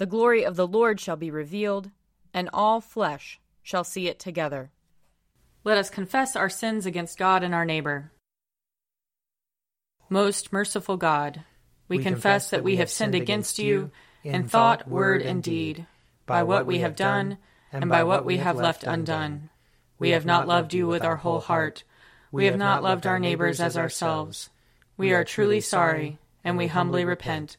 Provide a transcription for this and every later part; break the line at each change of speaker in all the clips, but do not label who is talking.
The glory of the Lord shall be revealed, and all flesh shall see it together. Let us confess our sins against God and our neighbor. Most merciful God, we, we confess that we have sinned against you in thought, word, and deed, by what we have done and by what we have left undone. We have not loved you with our whole heart. We have not loved our neighbors as ourselves. We are truly sorry, and we humbly repent.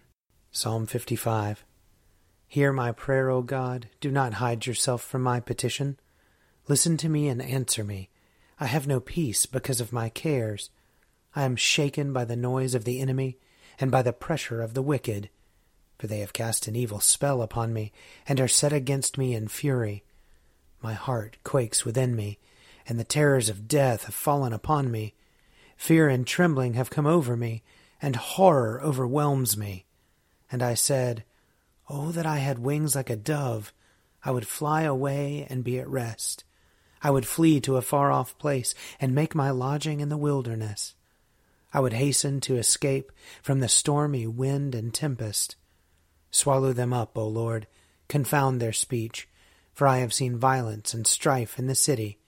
Psalm 55 Hear my prayer, O God. Do not hide yourself from my petition. Listen to me and answer me. I have no peace because of my cares. I am shaken by the noise of the enemy and by the pressure of the wicked. For they have cast an evil spell upon me and are set against me in fury. My heart quakes within me, and the terrors of death have fallen upon me. Fear and trembling have come over me, and horror overwhelms me. And I said, Oh, that I had wings like a dove! I would fly away and be at rest. I would flee to a far off place and make my lodging in the wilderness. I would hasten to escape from the stormy wind and tempest. Swallow them up, O Lord, confound their speech, for I have seen violence and strife in the city.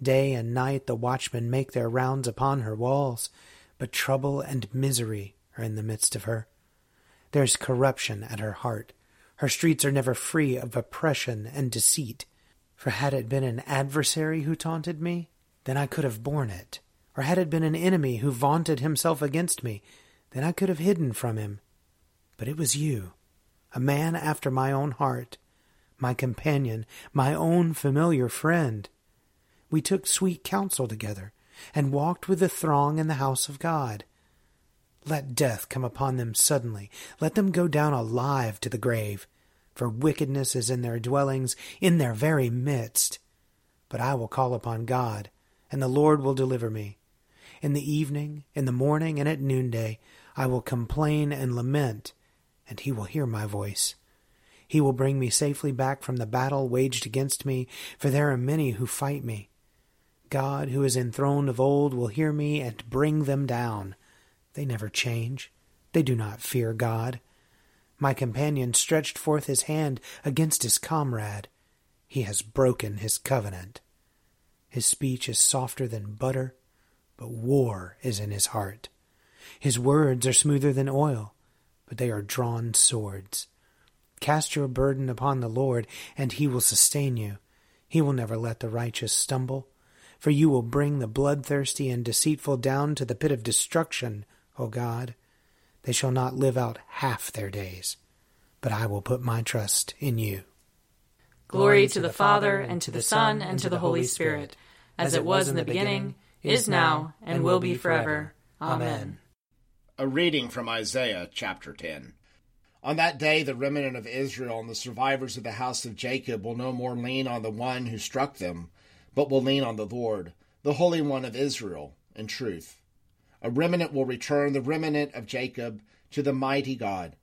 Day and night the watchmen make their rounds upon her walls, but trouble and misery are in the midst of her. There is corruption at her heart. Her streets are never free of oppression and deceit. For had it been an adversary who taunted me, then I could have borne it. Or had it been an enemy who vaunted himself against me, then I could have hidden from him. But it was you, a man after my own heart, my companion, my own familiar friend. We took sweet counsel together, and walked with the throng in the house of God. Let death come upon them suddenly. Let them go down alive to the grave. For wickedness is in their dwellings, in their very midst. But I will call upon God, and the Lord will deliver me. In the evening, in the morning, and at noonday, I will complain and lament, and he will hear my voice. He will bring me safely back from the battle waged against me, for there are many who fight me. God, who is enthroned of old, will hear me and bring them down. They never change. They do not fear God. My companion stretched forth his hand against his comrade. He has broken his covenant. His speech is softer than butter, but war is in his heart. His words are smoother than oil, but they are drawn swords. Cast your burden upon the Lord, and he will sustain you. He will never let the righteous stumble, for you will bring the bloodthirsty and deceitful down to the pit of destruction. O God. They shall not live out half their days, but I will put my trust in you.
Glory to the Father, and to the Son, and to the Holy Spirit, as it was in the beginning, is now, and will be forever. Amen.
A reading from Isaiah chapter 10. On that day, the remnant of Israel and the survivors of the house of Jacob will no more lean on the one who struck them, but will lean on the Lord, the Holy One of Israel, in truth. A remnant will return, the remnant of Jacob, to the mighty God.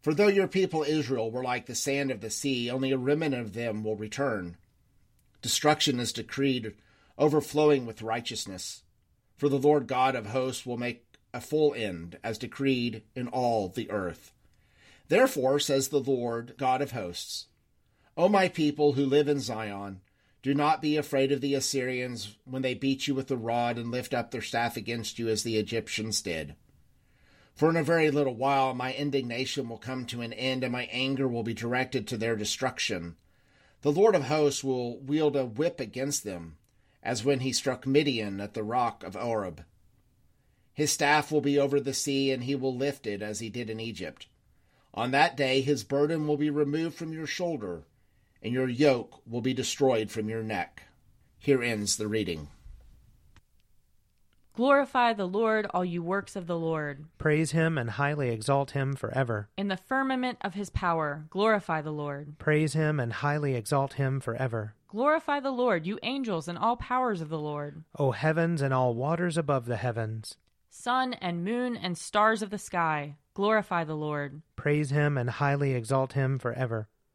For though your people Israel were like the sand of the sea, only a remnant of them will return. Destruction is decreed, overflowing with righteousness. For the Lord God of hosts will make a full end, as decreed in all the earth. Therefore, says the Lord God of hosts, O my people who live in Zion, do not be afraid of the Assyrians when they beat you with the rod and lift up their staff against you as the Egyptians did. For in a very little while my indignation will come to an end, and my anger will be directed to their destruction. The Lord of hosts will wield a whip against them, as when he struck Midian at the rock of Oreb. His staff will be over the sea, and he will lift it as he did in Egypt. On that day his burden will be removed from your shoulder, and your yoke will be destroyed from your neck. Here ends the reading.
Glorify the Lord, all you works of the Lord.
Praise him and highly exalt him forever.
In the firmament of his power, glorify the Lord.
Praise him and highly exalt him forever.
Glorify the Lord, you angels and all powers of the Lord.
O heavens and all waters above the heavens.
Sun and moon and stars of the sky, glorify the Lord.
Praise him and highly exalt him forever.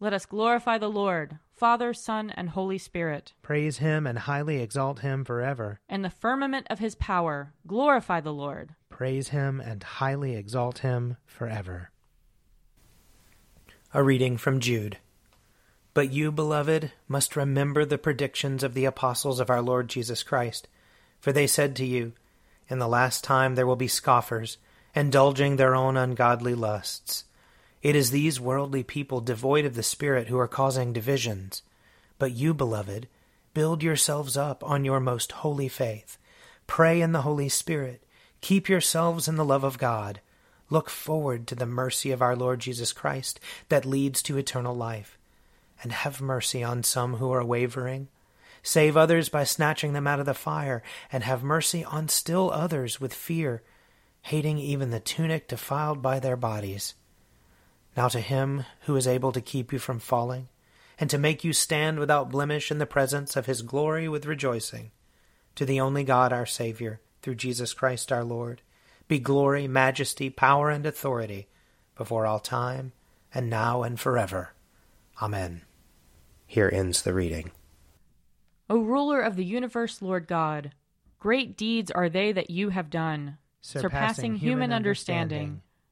Let us glorify the Lord, Father, Son, and Holy Spirit.
Praise him and highly exalt him forever.
In the firmament of his power, glorify the Lord.
Praise him and highly exalt him forever. A reading from Jude. But you, beloved, must remember the predictions of the apostles of our Lord Jesus Christ. For they said to you, In the last time there will be scoffers, indulging their own ungodly lusts. It is these worldly people devoid of the Spirit who are causing divisions. But you, beloved, build yourselves up on your most holy faith. Pray in the Holy Spirit. Keep yourselves in the love of God. Look forward to the mercy of our Lord Jesus Christ that leads to eternal life. And have mercy on some who are wavering. Save others by snatching them out of the fire, and have mercy on still others with fear, hating even the tunic defiled by their bodies. Now to him who is able to keep you from falling, and to make you stand without blemish in the presence of his glory with rejoicing, to the only God our Saviour, through Jesus Christ our Lord, be glory, majesty, power, and authority before all time, and now and forever. Amen. Here ends the reading.
O ruler of the universe, Lord God, great deeds are they that you have done, surpassing, human understanding.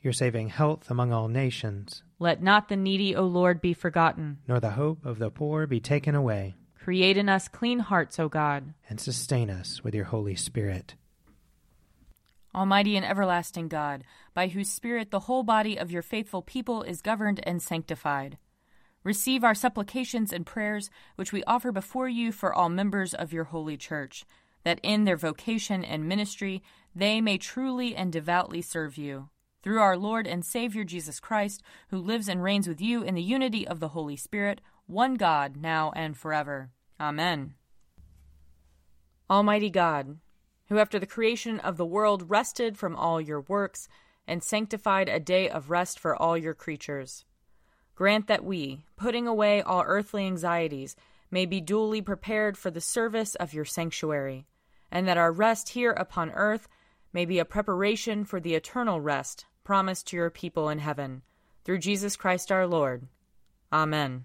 Your saving health among all nations.
Let not the needy, O Lord, be forgotten.
Nor the hope of the poor be taken away.
Create in us clean hearts, O God.
And sustain us with your Holy Spirit.
Almighty and everlasting God, by whose Spirit the whole body of your faithful people is governed and sanctified Receive our supplications and prayers, which we offer before you for all members of your holy church, that in their vocation and ministry they may truly and devoutly serve you. Through our Lord and Savior Jesus Christ, who lives and reigns with you in the unity of the Holy Spirit, one God, now and forever. Amen. Almighty God, who after the creation of the world rested from all your works, and sanctified a day of rest for all your creatures Grant that we, putting away all earthly anxieties, may be duly prepared for the service of your sanctuary, and that our rest here upon earth may be a preparation for the eternal rest promised to your people in heaven. Through Jesus Christ our Lord. Amen.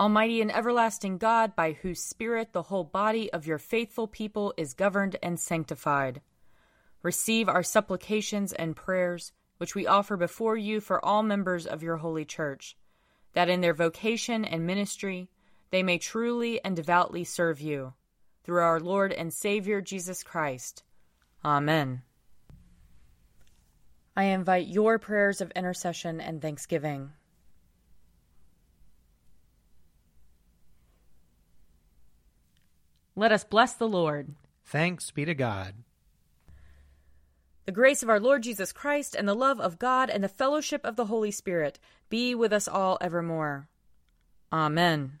Almighty and everlasting God, by whose Spirit the whole body of your faithful people is governed and sanctified, receive our supplications and prayers which we offer before you for all members of your holy church, that in their vocation and ministry they may truly and devoutly serve you. Through our Lord and Savior Jesus Christ. Amen. I invite your prayers of intercession and thanksgiving. Let us bless the Lord.
Thanks be to God.
The grace of our Lord Jesus Christ and the love of God and the fellowship of the Holy Spirit be with us all evermore. Amen.